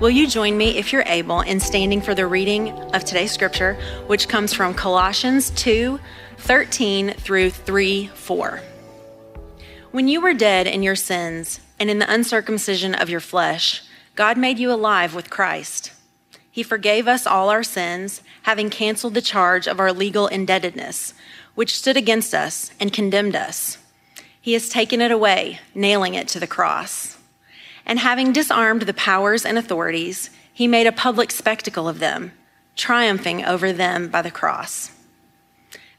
Will you join me, if you're able, in standing for the reading of today's scripture, which comes from Colossians 2 13 through 3 4. When you were dead in your sins and in the uncircumcision of your flesh, God made you alive with Christ. He forgave us all our sins, having canceled the charge of our legal indebtedness, which stood against us and condemned us. He has taken it away, nailing it to the cross. And having disarmed the powers and authorities, he made a public spectacle of them, triumphing over them by the cross.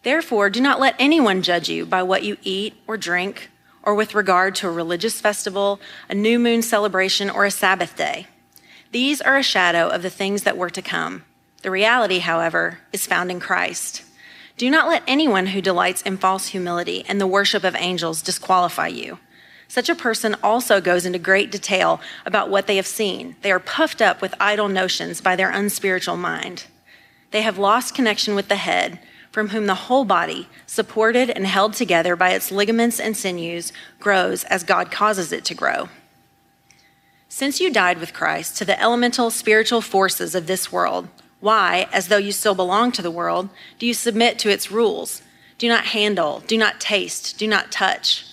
Therefore, do not let anyone judge you by what you eat or drink, or with regard to a religious festival, a new moon celebration, or a Sabbath day. These are a shadow of the things that were to come. The reality, however, is found in Christ. Do not let anyone who delights in false humility and the worship of angels disqualify you. Such a person also goes into great detail about what they have seen. They are puffed up with idle notions by their unspiritual mind. They have lost connection with the head, from whom the whole body, supported and held together by its ligaments and sinews, grows as God causes it to grow. Since you died with Christ to the elemental spiritual forces of this world, why, as though you still belong to the world, do you submit to its rules? Do not handle, do not taste, do not touch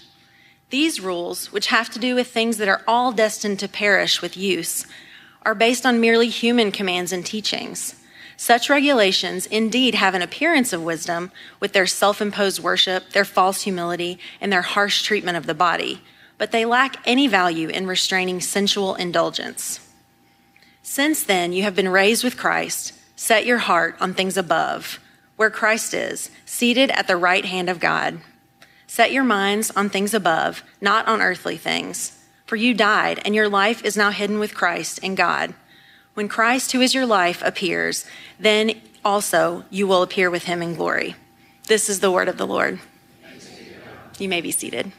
these rules, which have to do with things that are all destined to perish with use, are based on merely human commands and teachings. Such regulations indeed have an appearance of wisdom with their self imposed worship, their false humility, and their harsh treatment of the body, but they lack any value in restraining sensual indulgence. Since then, you have been raised with Christ, set your heart on things above, where Christ is, seated at the right hand of God. Set your minds on things above, not on earthly things. For you died, and your life is now hidden with Christ in God. When Christ, who is your life, appears, then also you will appear with him in glory. This is the word of the Lord. You may be seated.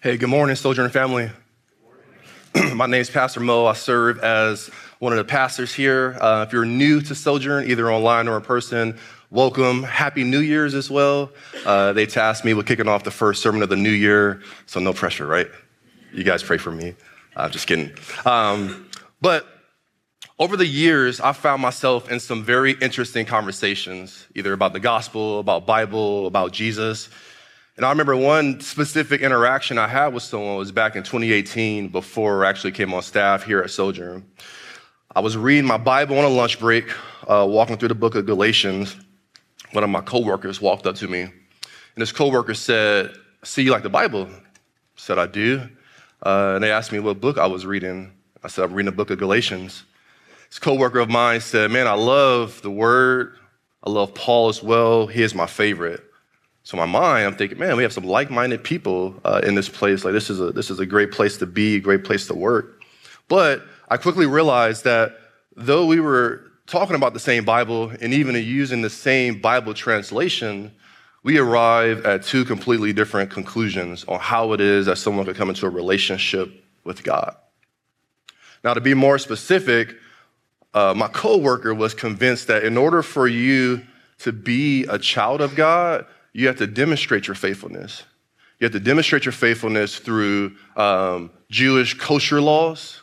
Hey, good morning, Sojourner family. My name is Pastor Moe. I serve as one of the pastors here. Uh, if you're new to Sojourn, either online or in person, welcome. Happy New Year's as well. Uh, they tasked me with kicking off the first sermon of the new year, so no pressure, right? You guys pray for me. I'm uh, just kidding. Um, but over the years, I found myself in some very interesting conversations, either about the gospel, about Bible, about Jesus. And I remember one specific interaction I had with someone was back in 2018 before I actually came on staff here at Sojourn. I was reading my Bible on a lunch break, uh, walking through the book of Galatians, one of my coworkers walked up to me, and this coworker said, "See, you like the Bible?" I said, "I do." Uh, and they asked me what book I was reading. I said, "I'm reading the book of Galatians." This coworker of mine said, "Man, I love the Word. I love Paul as well. He is my favorite." So in my mind, I'm thinking, man, we have some like-minded people uh, in this place. Like this is a this is a great place to be, a great place to work. But I quickly realized that though we were talking about the same Bible and even using the same Bible translation, we arrive at two completely different conclusions on how it is that someone could come into a relationship with God. Now, to be more specific, uh, my coworker was convinced that in order for you to be a child of God, you have to demonstrate your faithfulness. You have to demonstrate your faithfulness through um, Jewish kosher laws.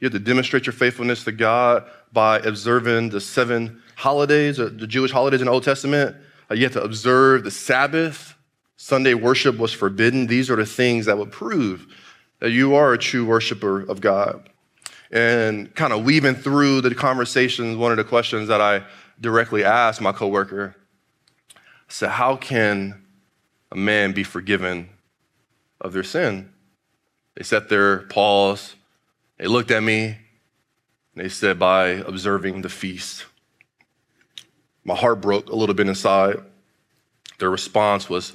You have to demonstrate your faithfulness to God by observing the seven holidays, uh, the Jewish holidays in the Old Testament. Uh, you have to observe the Sabbath. Sunday worship was forbidden. These are the things that would prove that you are a true worshiper of God. And kind of weaving through the conversations, one of the questions that I directly asked my coworker said, How can a man be forgiven of their sin? They sat there, paused, they looked at me, they said, by observing the feast. My heart broke a little bit inside. Their response was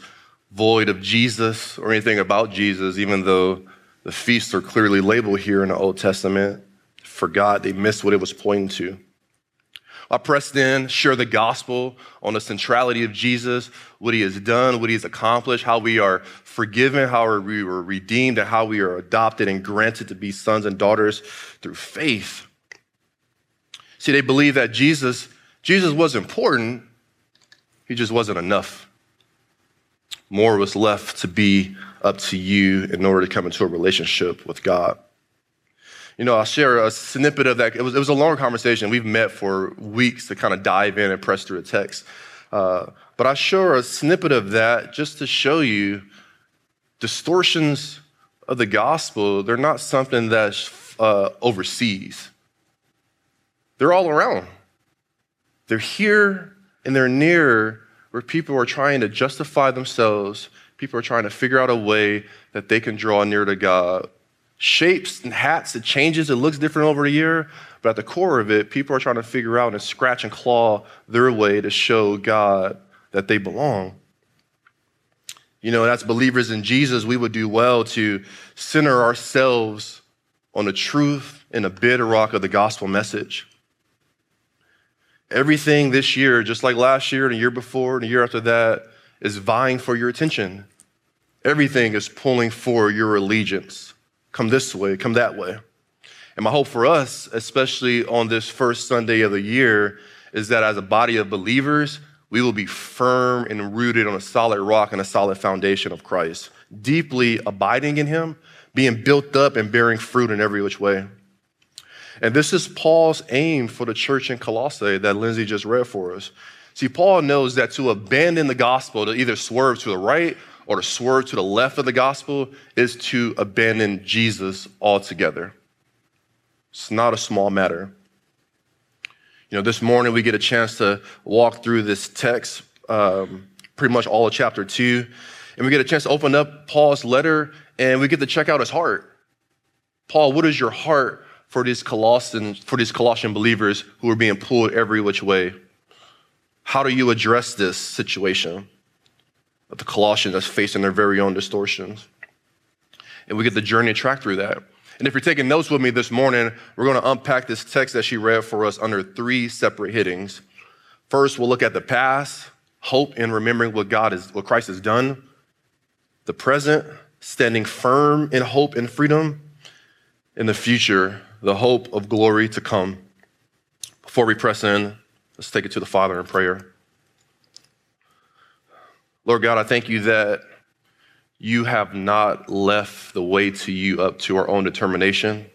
void of Jesus or anything about Jesus, even though the feasts are clearly labeled here in the Old Testament. Forgot, they missed what it was pointing to. I pressed in, share the gospel on the centrality of Jesus, what he has done, what he has accomplished, how we are forgiven, how we were redeemed, and how we are adopted and granted to be sons and daughters through faith. See, they believe that Jesus, Jesus was important, he just wasn't enough. More was left to be up to you in order to come into a relationship with God. You know, I'll share a snippet of that. It was, it was a long conversation. We've met for weeks to kind of dive in and press through the text. Uh, but I share a snippet of that just to show you distortions of the gospel. They're not something that's uh, overseas, they're all around. They're here and they're near where people are trying to justify themselves. People are trying to figure out a way that they can draw near to God shapes and hats, it changes, it looks different over the year, but at the core of it, people are trying to figure out and scratch and claw their way to show God that they belong. You know, as believers in Jesus, we would do well to center ourselves on the truth and the bedrock of the gospel message. Everything this year, just like last year and a year before and a year after that, is vying for your attention. Everything is pulling for your allegiance come this way, come that way. And my hope for us, especially on this first Sunday of the year, is that as a body of believers, we will be firm and rooted on a solid rock and a solid foundation of Christ, deeply abiding in Him, being built up and bearing fruit in every which way. And this is Paul's aim for the church in Colossae that Lindsay just read for us. See, Paul knows that to abandon the gospel, to either swerve to the right or to swerve to the left of the gospel is to abandon Jesus altogether. It's not a small matter. You know, this morning we get a chance to walk through this text, um, pretty much all of chapter two, and we get a chance to open up Paul's letter and we get to check out his heart. Paul, what is your heart for these Colossian, for these Colossian believers who are being pulled every which way? How do you address this situation? the Colossians that's facing their very own distortions. And we get the journey track through that. And if you're taking notes with me this morning, we're going to unpack this text that she read for us under three separate headings. First, we'll look at the past, hope in remembering what God is, what Christ has done. The present, standing firm in hope and freedom. In the future, the hope of glory to come. Before we press in, let's take it to the Father in prayer. Lord God, I thank you that you have not left the way to you up to our own determination.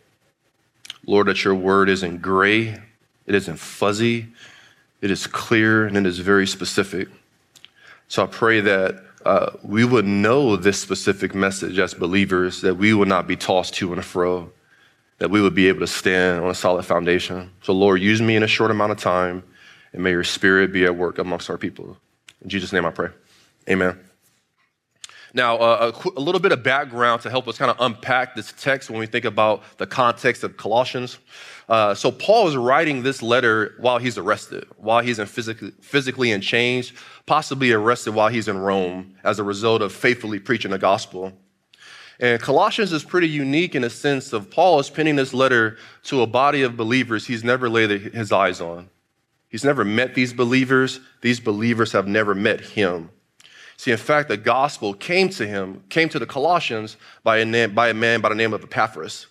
Lord, that your word isn't gray, it isn't fuzzy, it is clear, and it is very specific. So I pray that uh, we would know this specific message as believers, that we would not be tossed to and fro, that we would be able to stand on a solid foundation. So, Lord, use me in a short amount of time, and may your spirit be at work amongst our people. In Jesus' name I pray. Amen. Now, uh, a, a, little bit of background to help us kind of unpack this text when we think about the context of Colossians. Uh, so, Paul is writing this letter while he's arrested, while he's in physically, physically in chains, possibly arrested while he's in Rome as a result of faithfully preaching the gospel. And Colossians is pretty unique in the sense of Paul is penning this letter to a body of believers he's never laid his eyes on. He's never met these believers, these believers have never met him. See, in fact, the gospel came to him, came to the Colossians by a, name, by a man by the name of Epaphras.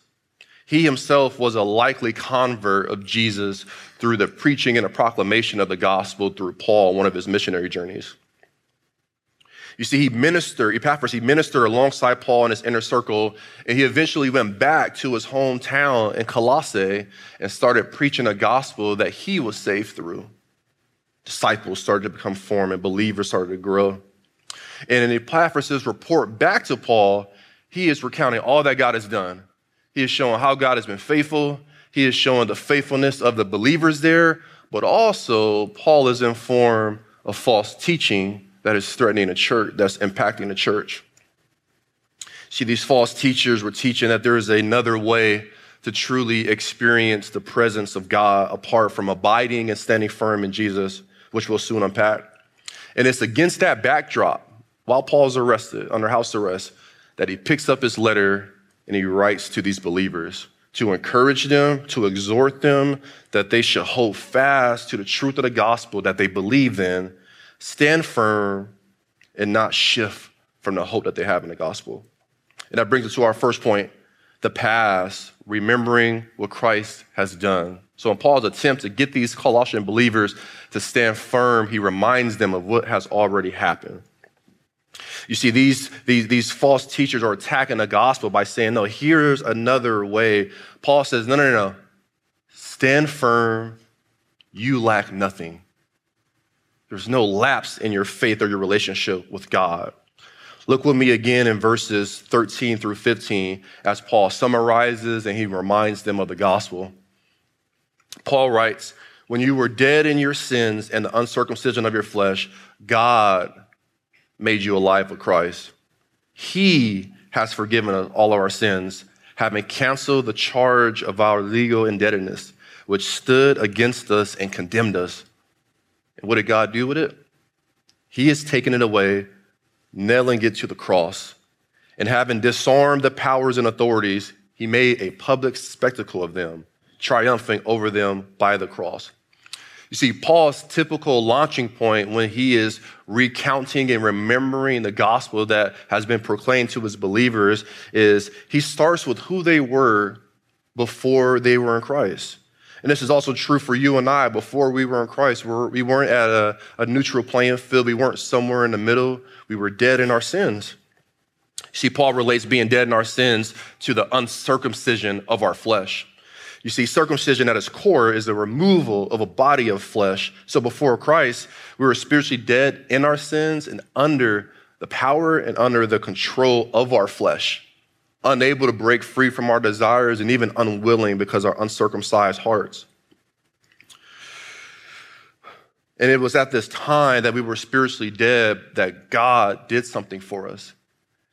He himself was a likely convert of Jesus through the preaching and the proclamation of the gospel through Paul, one of his missionary journeys. You see, he ministered, Epaphras, he ministered alongside Paul in his inner circle, and he eventually went back to his hometown in Colossae and started preaching a gospel that he was saved through. Disciples started to become formed, and believers started to grow. And in Epaphras' report back to Paul, he is recounting all that God has done. He is showing how God has been faithful. He is showing the faithfulness of the believers there, but also Paul is informed of false teaching that is threatening the church, that's impacting the church. See, these false teachers were teaching that there is another way to truly experience the presence of God apart from abiding and standing firm in Jesus, which we'll soon unpack. And it's against that backdrop while Paul's arrested, under house arrest, that he picks up his letter and he writes to these believers to encourage them, to exhort them that they should hold fast to the truth of the gospel that they believe in, stand firm, and not shift from the hope that they have in the gospel. And that brings us to our first point the past, remembering what Christ has done. So, in Paul's attempt to get these Colossian believers to stand firm, he reminds them of what has already happened. You see, these, these, these false teachers are attacking the gospel by saying, no, here's another way. Paul says, no, no, no, no. Stand firm. You lack nothing. There's no lapse in your faith or your relationship with God. Look with me again in verses 13 through 15 as Paul summarizes and he reminds them of the gospel. Paul writes, When you were dead in your sins and the uncircumcision of your flesh, God made you alive with Christ. He has forgiven all of our sins, having canceled the charge of our legal indebtedness, which stood against us and condemned us. And what did God do with it? He has taken it away, nailing it to the cross. And having disarmed the powers and authorities, he made a public spectacle of them, triumphing over them by the cross. You see, Paul's typical launching point when he is recounting and remembering the gospel that has been proclaimed to his believers is he starts with who they were before they were in Christ. And this is also true for you and I. Before we were in Christ, we weren't at a, a neutral playing field. We weren't somewhere in the middle. We were dead in our sins. See, Paul relates being dead in our sins to the uncircumcision of our flesh. You see, circumcision at its core is the removal of a body of flesh. So before Christ, we were spiritually dead in our sins and under the power and under the control of our flesh, unable to break free from our desires and even unwilling because our uncircumcised hearts. And it was at this time that we were spiritually dead that God did something for us.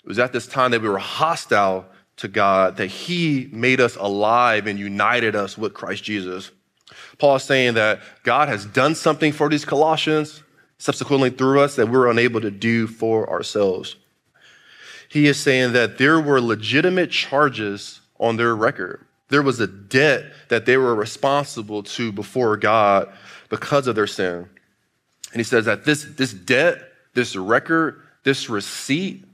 It was at this time that we were hostile to God that He made us alive and united us with Christ Jesus. Paul is saying that God has done something for these Colossians, subsequently through us, that we're unable to do for ourselves. He is saying that there were legitimate charges on their record. There was a debt that they were responsible to before God because of their sin. And he says that this, this debt, this record, this receipt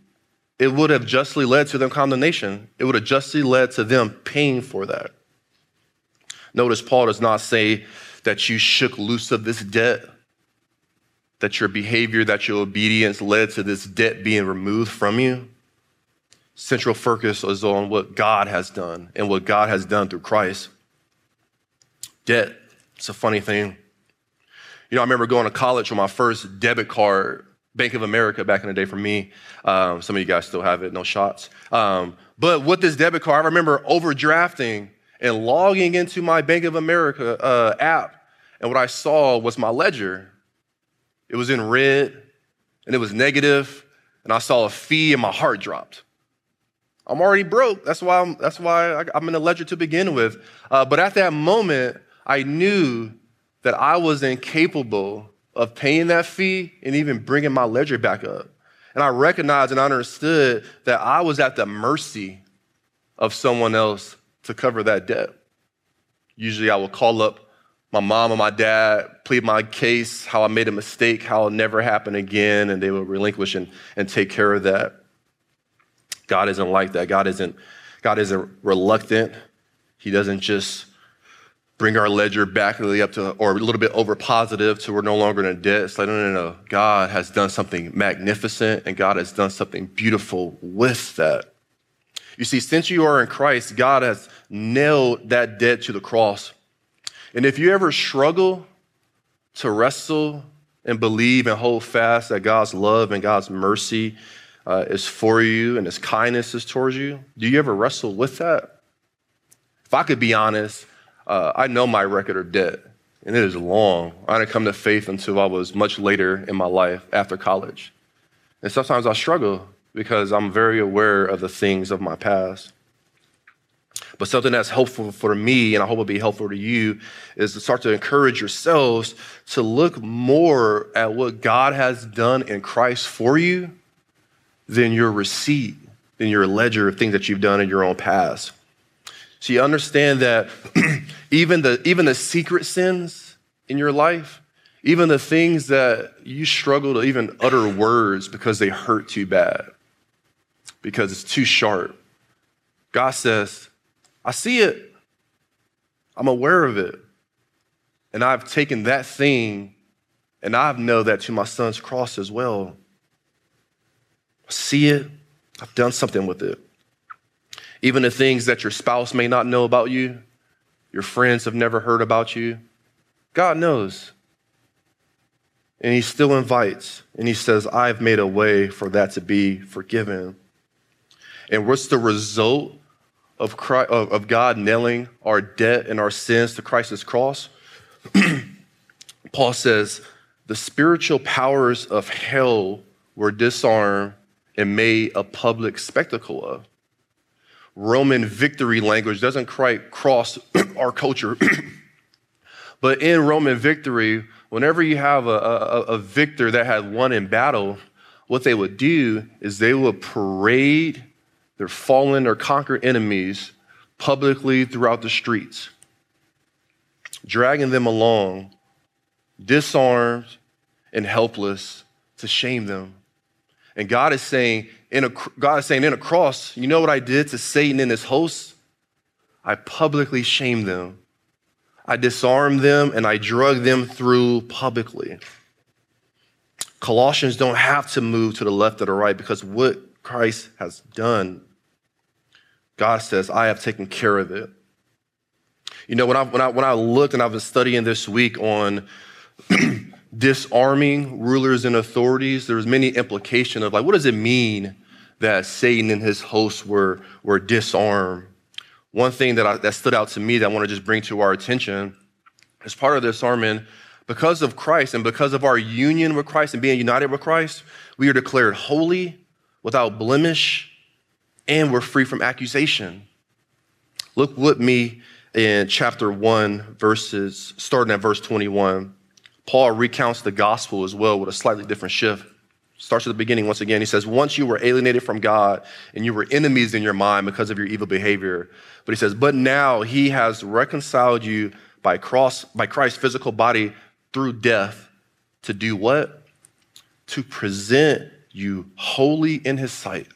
it would have justly led to them condemnation. It would have justly led to them paying for that. Notice Paul does not say that you shook loose of this debt, that your behavior, that your obedience led to this debt being removed from you. Central focus is on what God has done and what God has done through Christ. Debt, it's a funny thing. You know, I remember going to college with my first debit card Bank of America back in the day for me. Um, some of you guys still have it, no shots. Um, but with this debit card, I remember overdrafting and logging into my Bank of America uh, app. And what I saw was my ledger. It was in red and it was negative, and I saw a fee and my heart dropped. I'm already broke. That's why I'm, that's why I'm in the ledger to begin with. Uh, but at that moment, I knew that I was incapable of paying that fee and even bringing my ledger back up. And I recognized and I understood that I was at the mercy of someone else to cover that debt. Usually I would call up my mom or my dad, plead my case, how I made a mistake, how it'll never happen again, and they would relinquish and, and take care of that. God isn't like that. God isn't, God isn't reluctant. He doesn't just bring our ledger back up to, or a little bit over positive to we're no longer in a debt. It's like, no, no, no. God has done something magnificent and God has done something beautiful with that. You see, since you are in Christ, God has nailed that debt to the cross. And if you ever struggle to wrestle and believe and hold fast that God's love and God's mercy uh, is for you and his kindness is towards you, do you ever wrestle with that? If I could be honest, uh, I know my record of debt, and it is long. I didn't come to faith until I was much later in my life after college. And sometimes I struggle because I'm very aware of the things of my past. But something that's helpful for me, and I hope it'll be helpful to you, is to start to encourage yourselves to look more at what God has done in Christ for you than your receipt, than your ledger of things that you've done in your own past. So you understand that even the, even the secret sins in your life, even the things that you struggle to even utter words because they hurt too bad, because it's too sharp. God says, I see it. I'm aware of it. And I've taken that thing and I've know that to my son's cross as well. I see it. I've done something with it. Even the things that your spouse may not know about you, your friends have never heard about you, God knows. And He still invites and He says, I've made a way for that to be forgiven. And what's the result of, Christ, of God nailing our debt and our sins to Christ's cross? Paul says, the spiritual powers of hell were disarmed and made a public spectacle of. Roman victory language doesn't quite cross our culture. but in Roman victory, whenever you have a, a, a, victor that had won in battle, what they would do is they would parade their fallen or conquered enemies publicly throughout the streets, dragging them along, disarmed and helpless, to shame them. And God is saying, in a, God is saying in a cross, you know what I did to Satan and his hosts? I publicly shamed them. I disarmed them and I drug them through publicly. Colossians don't have to move to the left or the right because what Christ has done, God says, I have taken care of it. You know, when I, when I, when I looked and I've been studying this week on disarming rulers and authorities, there's many implication of like, what does it mean that Satan and his hosts were, were disarmed? One thing that, I, that stood out to me that I want to just bring to our attention as part of this sermon, because of Christ and because of our union with Christ and being united with Christ, we are declared holy, without blemish, and we're free from accusation. Look with me in chapter 1, verses, starting at verse 21. Paul recounts the gospel as well with a slightly different shift. Starts at the beginning once again. He says, Once you were alienated from God and you were enemies in your mind because of your evil behavior. But he says, But now he has reconciled you by, cross, by Christ's physical body through death to do what? To present you holy in his sight,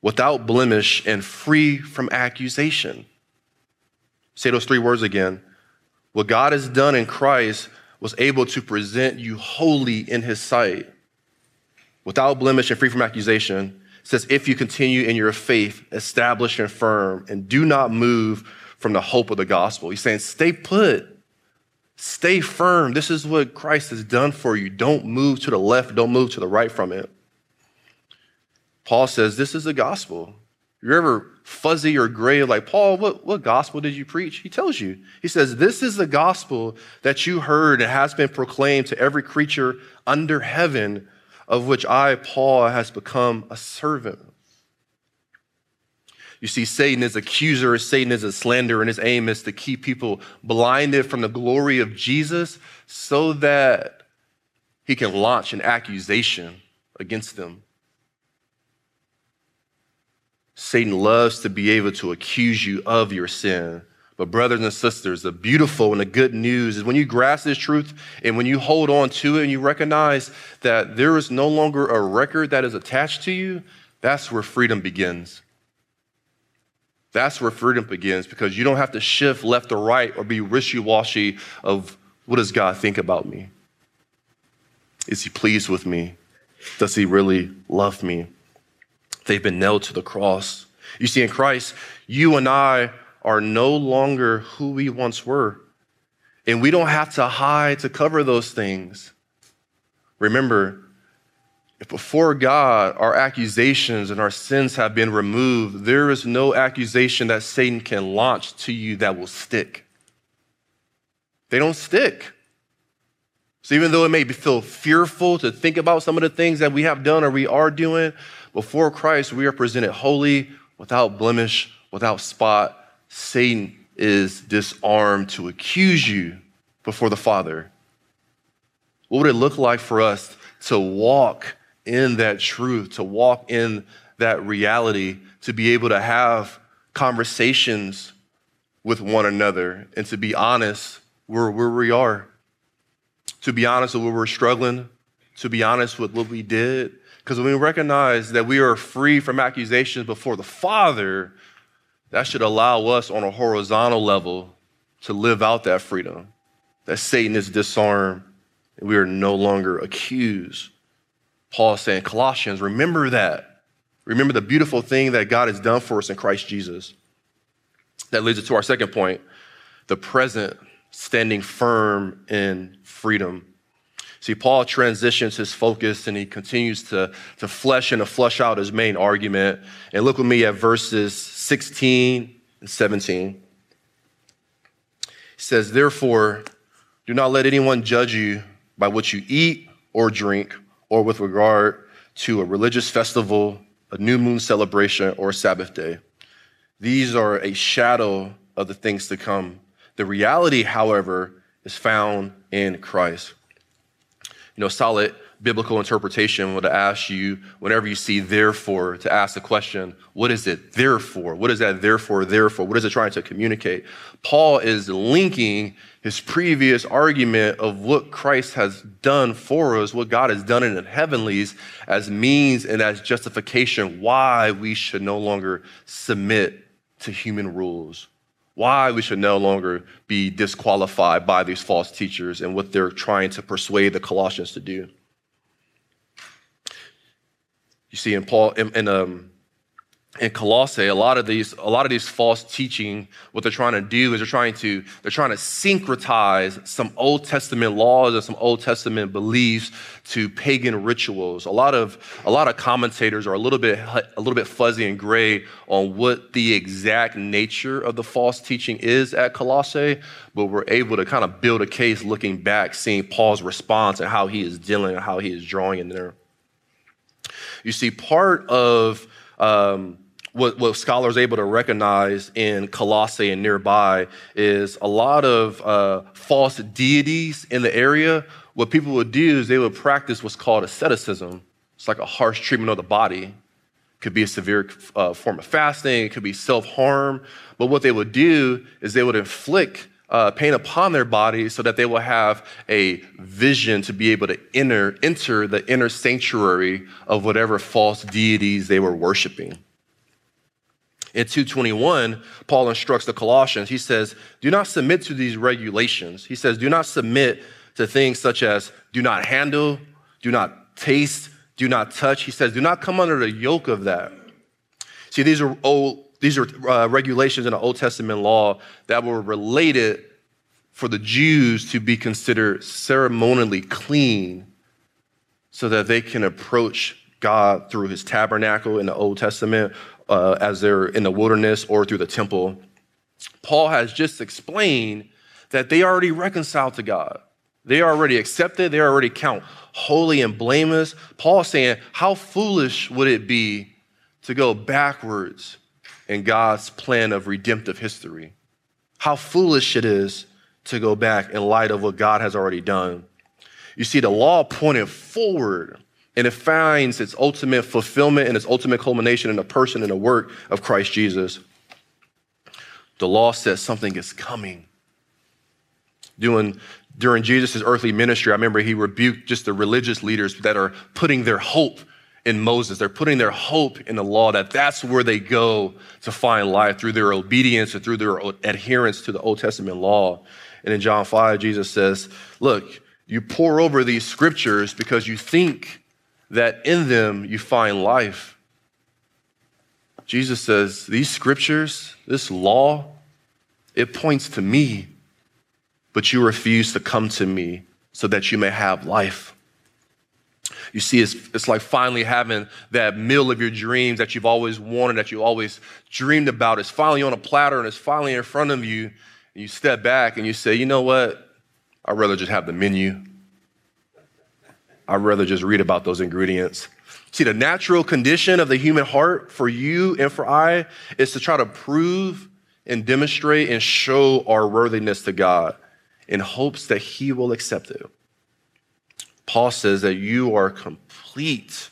without blemish and free from accusation. Say those three words again. What God has done in Christ was able to present you holy in his sight, without blemish and free from accusation. Says, if you continue in your faith, established and firm, and do not move from the hope of the gospel. He's saying, stay put, stay firm. This is what Christ has done for you. Don't move to the left, don't move to the right from it. Paul says, this is the gospel. You're ever fuzzy or gray, like, Paul, what, what gospel did you preach? He tells you. He says, This is the gospel that you heard and has been proclaimed to every creature under heaven, of which I, Paul, has become a servant. You see, Satan is accuser, Satan is a slanderer, and his aim is to keep people blinded from the glory of Jesus so that he can launch an accusation against them. Satan loves to be able to accuse you of your sin. But, brothers and sisters, the beautiful and the good news is when you grasp this truth and when you hold on to it and you recognize that there is no longer a record that is attached to you, that's where freedom begins. That's where freedom begins because you don't have to shift left or right or be wishy washy of what does God think about me? Is he pleased with me? Does he really love me? They've been nailed to the cross. You see, in Christ, you and I are no longer who we once were. And we don't have to hide to cover those things. Remember, if before God our accusations and our sins have been removed, there is no accusation that Satan can launch to you that will stick. They don't stick. So even though it may feel fearful to think about some of the things that we have done or we are doing, before Christ, we are presented holy, without blemish, without spot. Satan is disarmed to accuse you before the Father. What would it look like for us to walk in that truth, to walk in that reality, to be able to have conversations with one another and to be honest where, where we are? To be honest with where we're struggling, to be honest with what we did, because when we recognize that we are free from accusations before the Father, that should allow us on a horizontal level to live out that freedom, that Satan is disarmed and we are no longer accused. Paul is saying, Colossians, remember that. Remember the beautiful thing that God has done for us in Christ Jesus. That leads us to our second point the present standing firm in freedom. See, Paul transitions his focus and he continues to, to flesh and to flush out his main argument. And look with me at verses 16 and 17. He says, Therefore, do not let anyone judge you by what you eat or drink, or with regard to a religious festival, a new moon celebration, or a Sabbath day. These are a shadow of the things to come. The reality, however, is found in Christ. You know, solid biblical interpretation would ask you, whenever you see therefore, to ask the question, what is it therefore? What is that therefore, therefore? What is it trying to communicate? Paul is linking his previous argument of what Christ has done for us, what God has done in the heavenlies, as means and as justification why we should no longer submit to human rules, why we should no longer be disqualified by these false teachers and what they're trying to persuade the Colossians to do. You see, in Paul, in, in um, in Colossae, a lot of these, a lot of these false teaching, what they're trying to do is they're trying to, they're trying to syncretize some Old Testament laws and some Old Testament beliefs to pagan rituals. A lot of, a lot of commentators are a little bit, a little bit fuzzy and gray on what the exact nature of the false teaching is at Colossae, but we're able to kind of build a case looking back, seeing Paul's response and how he is dealing and how he is drawing in there. You see, part of um, what, what, scholars able to recognize in Colossae and nearby is a lot of uh, false deities in the area. What people would do is they would practice what's called asceticism. It's like a harsh treatment of the body. It could be a severe uh, form of fasting. It could be self harm. But what they would do is they would inflict uh, pain upon their body so that they will have a vision to be able to enter, enter the inner sanctuary of whatever false deities they were worshiping. In 221, Paul instructs the Colossians, he says, Do not submit to these regulations. He says, Do not submit to things such as do not handle, do not taste, do not touch. He says, Do not come under the yoke of that. See, these are old these are uh, regulations in the Old Testament law that were related for the Jews to be considered ceremonially clean so that they can approach God through his tabernacle in the Old Testament uh, as they're in the wilderness or through the temple. Paul has just explained that they already reconciled to God. They already accepted, they already count holy and blameless. Paul saying, How foolish would it be to go backwards in God's plan of redemptive history. How foolish it is to go back in light of what God has already done. You see, the law pointed forward and it finds its ultimate fulfillment and its ultimate culmination in the person and the work of Christ Jesus. The law says something is coming. Doing, during Jesus' earthly ministry, I remember he rebuked just the religious leaders that are putting their hope in Moses. They're putting their hope in the law, that that's where they go to find life through their obedience and through their adherence to the Old Testament law. And in John 5, Jesus says, Look, you pour over these scriptures because you think that in them you find life. Jesus says, These scriptures, this law, it points to me, but you refuse to come to me so that you may have life. You see, it's, it's like finally having that meal of your dreams that you've always wanted, that you always dreamed about. It's finally on a platter and it's finally in front of you. And you step back and you say, you know what? I'd rather just have the menu. I'd rather just read about those ingredients. See, the natural condition of the human heart for you and for I is to try to prove and demonstrate and show our worthiness to God in hopes that He will accept it. Paul says that you are complete.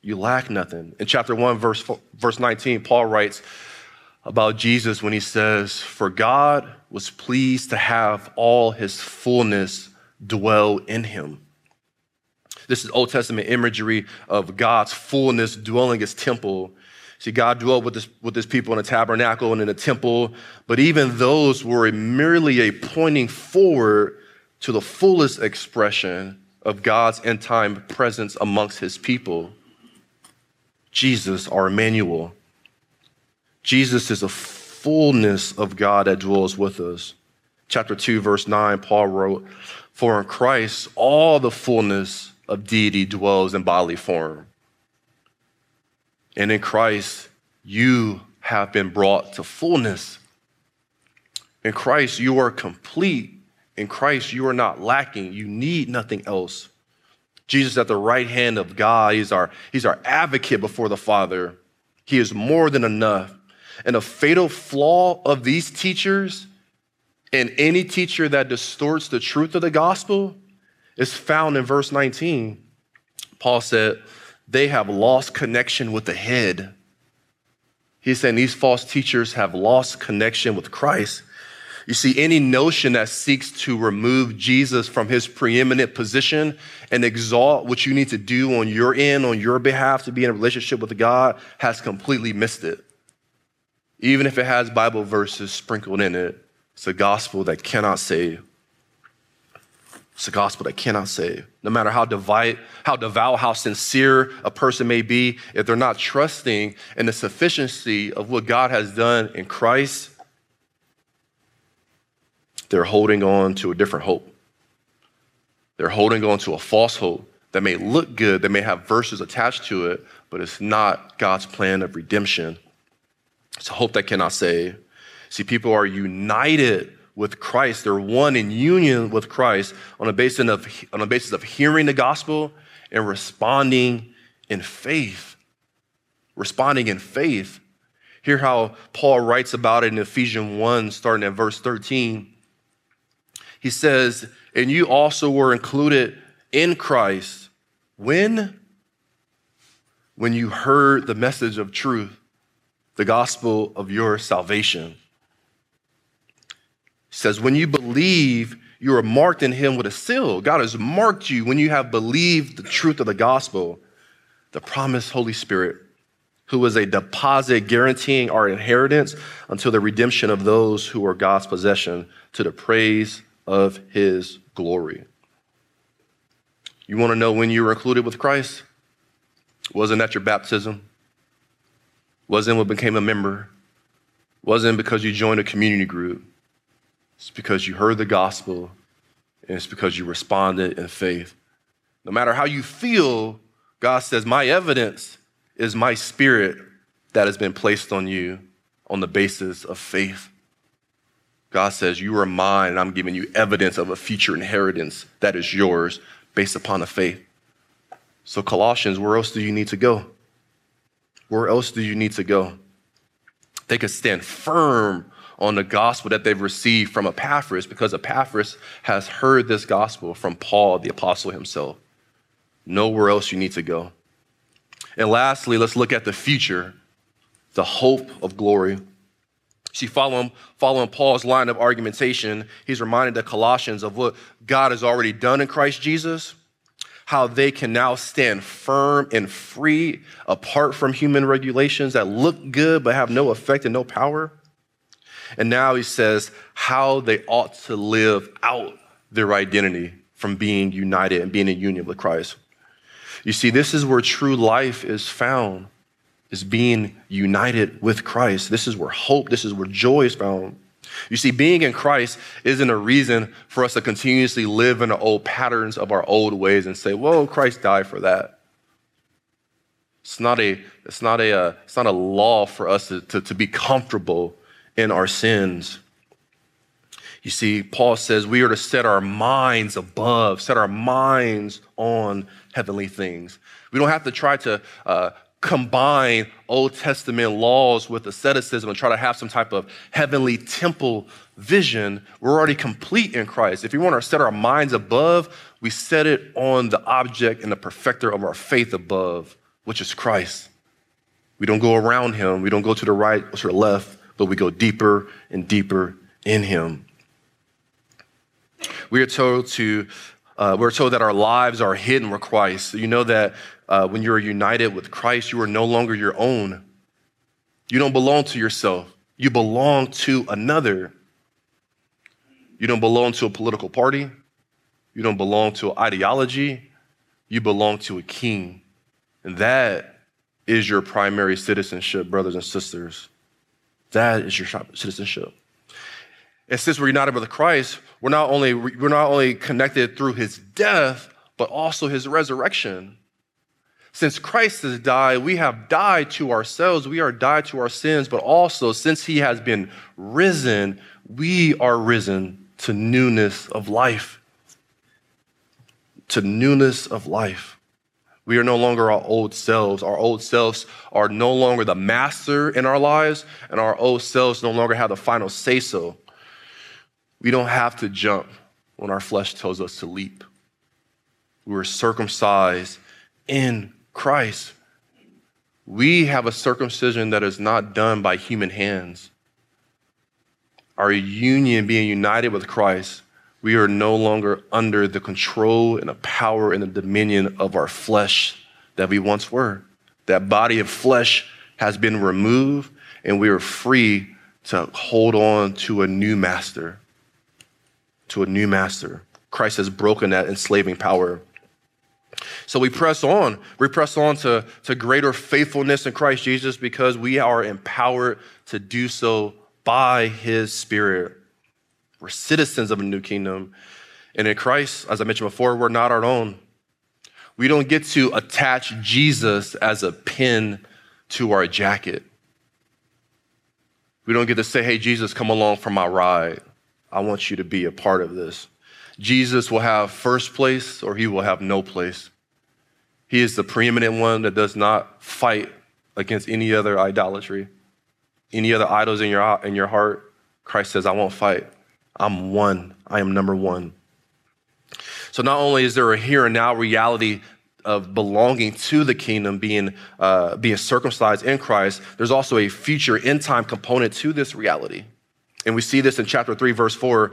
You lack nothing. In chapter 1, verse, verse 19, Paul writes about Jesus when he says, For God was pleased to have all his fullness dwell in him. This is Old Testament imagery of God's fullness dwelling his temple. See, God dwelt with this, with his people in a tabernacle and in a temple, but even those were merely a pointing forward to the fullest expression of God's end time presence amongst his people. Jesus, our Emmanuel. Jesus is a fullness of God that dwells with us. Chapter 2, verse 9, Paul wrote, For in Christ all the fullness of deity dwells in bodily form. And in Christ, you have been brought to fullness. In Christ, you are complete. In Christ, you are not lacking. You need nothing else. Jesus at the right hand of God, he's our, he's our advocate before the Father. He is more than enough. And a fatal flaw of these teachers and any teacher that distorts the truth of the gospel is found in verse 19. Paul said, They have lost connection with the head. He's saying these false teachers have lost connection with Christ. You see, any notion that seeks to remove Jesus from his preeminent position and exalt what you need to do on your end, on your behalf to be in a relationship with God, has completely missed it even if it has Bible verses sprinkled in it, it's a gospel that cannot save. It's a gospel that cannot save. No matter how devout, how devout, how sincere a person may be, if they're not trusting in the sufficiency of what God has done in Christ, they're holding on to a different hope. They're holding on to a false hope that may look good, that may have verses attached to it, but it's not God's plan of redemption it's a hope that cannot save. See, people are united with Christ. They're one in union with Christ on a basis of, on a basis of hearing the gospel and responding in faith. Responding in faith. Hear how Paul writes about it in Ephesians 1, starting at verse 13. He says, And you also were included in Christ when? When you heard the message of truth the gospel of your salvation. He says, when you believe, you are marked in him with a seal. God has marked you when you have believed the truth of the gospel, the promised Holy Spirit, who is a deposit guaranteeing our inheritance until the redemption of those who are God's possession to the praise of his glory. You want to know when you were included with Christ? Wasn't that your baptism? Wasn't what became a member. Wasn't because you joined a community group. It's because you heard the gospel and it's because you responded in faith. No matter how you feel, God says, My evidence is my spirit that has been placed on you on the basis of faith. God says, You are mine, and I'm giving you evidence of a future inheritance that is yours based upon the faith. So, Colossians, where else do you need to go? Where else do you need to go? They could stand firm on the gospel that they've received from Epaphras because Epaphras has heard this gospel from Paul, the apostle himself. Nowhere else you need to go. And lastly, let's look at the future, the hope of glory. See, following, following Paul's line of argumentation, he's reminded the Colossians of what God has already done in Christ Jesus how they can now stand firm and free apart from human regulations that look good but have no effect and no power. And now he says how they ought to live out their identity from being united and being in union with Christ. You see, this is where true life is found, is being united with Christ. This is where hope, this is where joy is found. You see, being in Christ isn't a reason for us to continuously live in the old patterns of our old ways and say, "Well, Christ died for that." It's not a, it's not a, uh, it's not a law for us to, to, to be comfortable in our sins. You see, Paul says we are to set our minds above, set our minds on heavenly things. We don't have to try to uh, combine Old Testament laws with asceticism and try to have some type of heavenly temple vision, we're already complete in Christ. If we want to set our minds above, we set it on the object and the perfecter of our faith above, which is Christ. We don't go around him, we don't go to the right or to the left, but we go deeper and deeper in him. We are told to uh, we're told that our lives are hidden with Christ. You know that uh, when you're united with Christ, you are no longer your own. You don't belong to yourself, you belong to another. You don't belong to a political party. You don't belong to an ideology. You belong to a king. And that is your primary citizenship, brothers and sisters. That is your citizenship. And since we're united with Christ, we're not only, we're not only connected through his death, but also his resurrection. Since Christ has died, we have died to ourselves. We are died to our sins, but also since he has been risen, we are risen to newness of life. To newness of life. We are no longer our old selves. Our old selves are no longer the master in our lives, and our old selves no longer have the final say so. We don't have to jump when our flesh tells us to leap. We were circumcised in Christ. We have a circumcision that is not done by human hands. Our union, being united with Christ, we are no longer under the control and the power and the dominion of our flesh that we once were. That body of flesh has been removed, and we are free to hold on to a new master. To a new master. Christ has broken that enslaving power. So we press on. We press on to, to greater faithfulness in Christ Jesus because we are empowered to do so by his Spirit. We're citizens of a new kingdom. And in Christ, as I mentioned before, we're not our own. We don't get to attach Jesus as a pin to our jacket. We don't get to say, hey, Jesus, come along for my ride. I want you to be a part of this. Jesus will have first place or he will have no place. He is the preeminent one that does not fight against any other idolatry, any other idols in your, in your heart. Christ says, I won't fight. I'm one. I am number one. So not only is there a here and now reality of belonging to the kingdom, being uh, being circumcised in Christ, there's also a future end time component to this reality, and we see this in chapter three, verse four.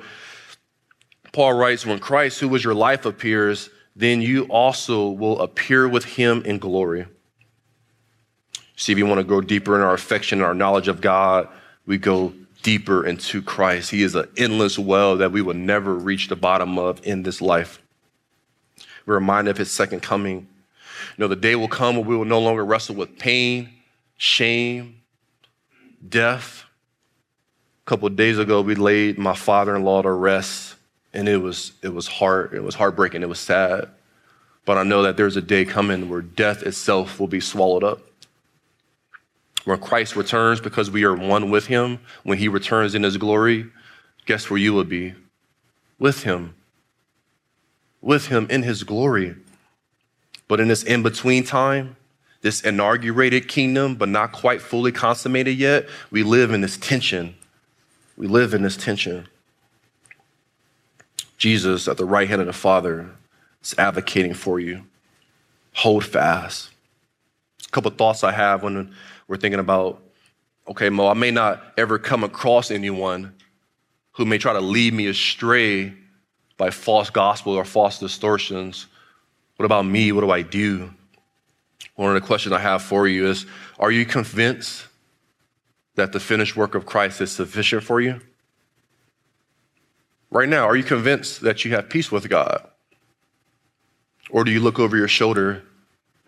Paul writes, "When Christ, who was your life, appears, then you also will appear with Him in glory." See, if you want to go deeper in our affection and our knowledge of God, we go deeper into Christ. He is an endless well that we will never reach the bottom of in this life. We're reminded of his second coming. You know, the day will come when we will no longer wrestle with pain, shame, death. A couple of days ago, we laid my father-in-law to rest, and it was it was hard, it was heartbreaking, it was sad. But I know that there's a day coming where death itself will be swallowed up. When Christ returns, because we are one with him, when he returns in his glory, guess where you will be? With him. With him in his glory. But in this in between time, this inaugurated kingdom, but not quite fully consummated yet, we live in this tension. We live in this tension. Jesus, at the right hand of the Father, is advocating for you. Hold fast. A couple thoughts I have when we're thinking about, okay, Moe, I may not ever come across anyone who may try to lead me astray by false gospel or false distortions. What about me? What do I do? One of the questions I have for you is Are you convinced that the finished work of Christ is sufficient for you? Right now, are you convinced that you have peace with God? Or do you look over your shoulder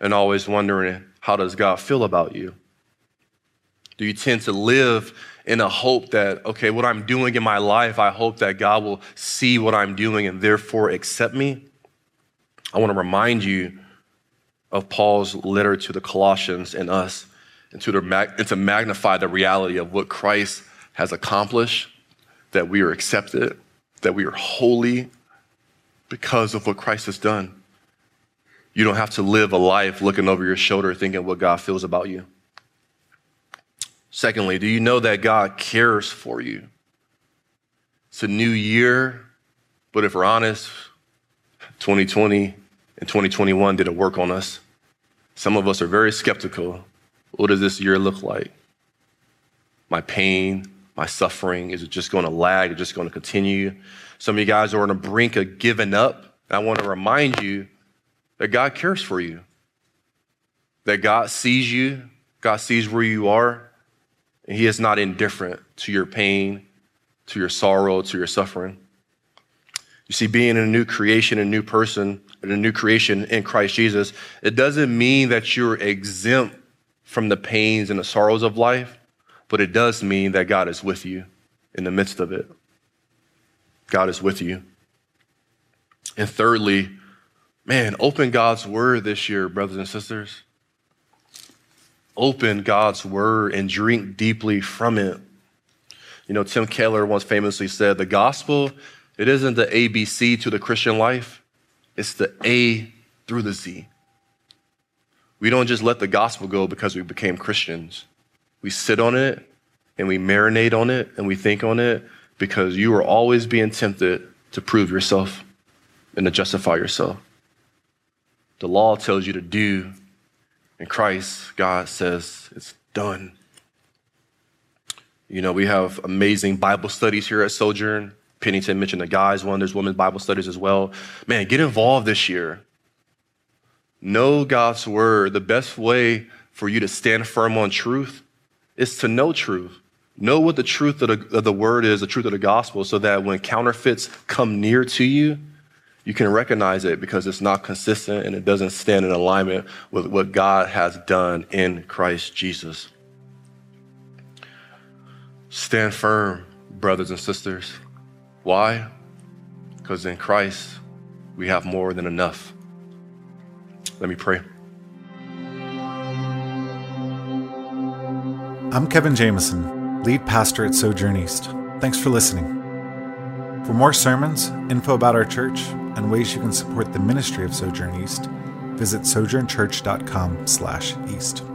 and always wondering, how does God feel about you? Do you tend to live in a hope that, okay, what I'm doing in my life, I hope that God will see what I'm doing and therefore accept me? I want to remind you of Paul's letter to the Colossians and us, and to, the, and to magnify the reality of what Christ has accomplished, that we are accepted, that we are holy because of what Christ has done. You don't have to live a life looking over your shoulder thinking what God feels about you. Secondly, do you know that God cares for you? It's a new year, but if we're honest, 2020 and 2021 did a work on us. Some of us are very skeptical. What does this year look like? My pain, my suffering, is it just going to lag? Is it just going to continue? Some of you guys are on the brink of giving up. I want to remind you that God cares for you, that God sees you, God sees where you are, and He is not indifferent to your pain, to your sorrow, to your suffering. You see, being a new creation, a new person, and a new creation in Christ Jesus, it doesn't mean that you're exempt from the pains and the sorrows of life, but it does mean that God is with you in the midst of it. God is with you. And thirdly, man, open God's word this year, brothers and sisters. Open God's word and drink deeply from it. You know, Tim Keller once famously said, the gospel, it isn't the ABC to the Christian life, it's the A through the Z. We don't just let the gospel go because we became Christians. We sit on it and we marinate on it and we think on it because you are always being tempted to prove yourself and to justify yourself. The law tells you to do, in Christ, God says it's done. You know, we have amazing Bible studies here at Sojourn. Pennington mentioned the guys one, there's women's Bible studies as well. Man, get involved this year. Know God's word. The best way for you to stand firm on truth is to know truth. Know what the truth of the, of the word is, the truth of the gospel, so that when counterfeits come near to you, you can recognize it because it's not consistent and it doesn't stand in alignment with what God has done in Christ Jesus. Stand firm, brothers and sisters. Why? Because in Christ, we have more than enough. Let me pray. I'm Kevin Jameson, lead pastor at Sojourn East. Thanks for listening. For more sermons, info about our church, and ways you can support the ministry of Sojourn East, visit sojournchurch.com/east.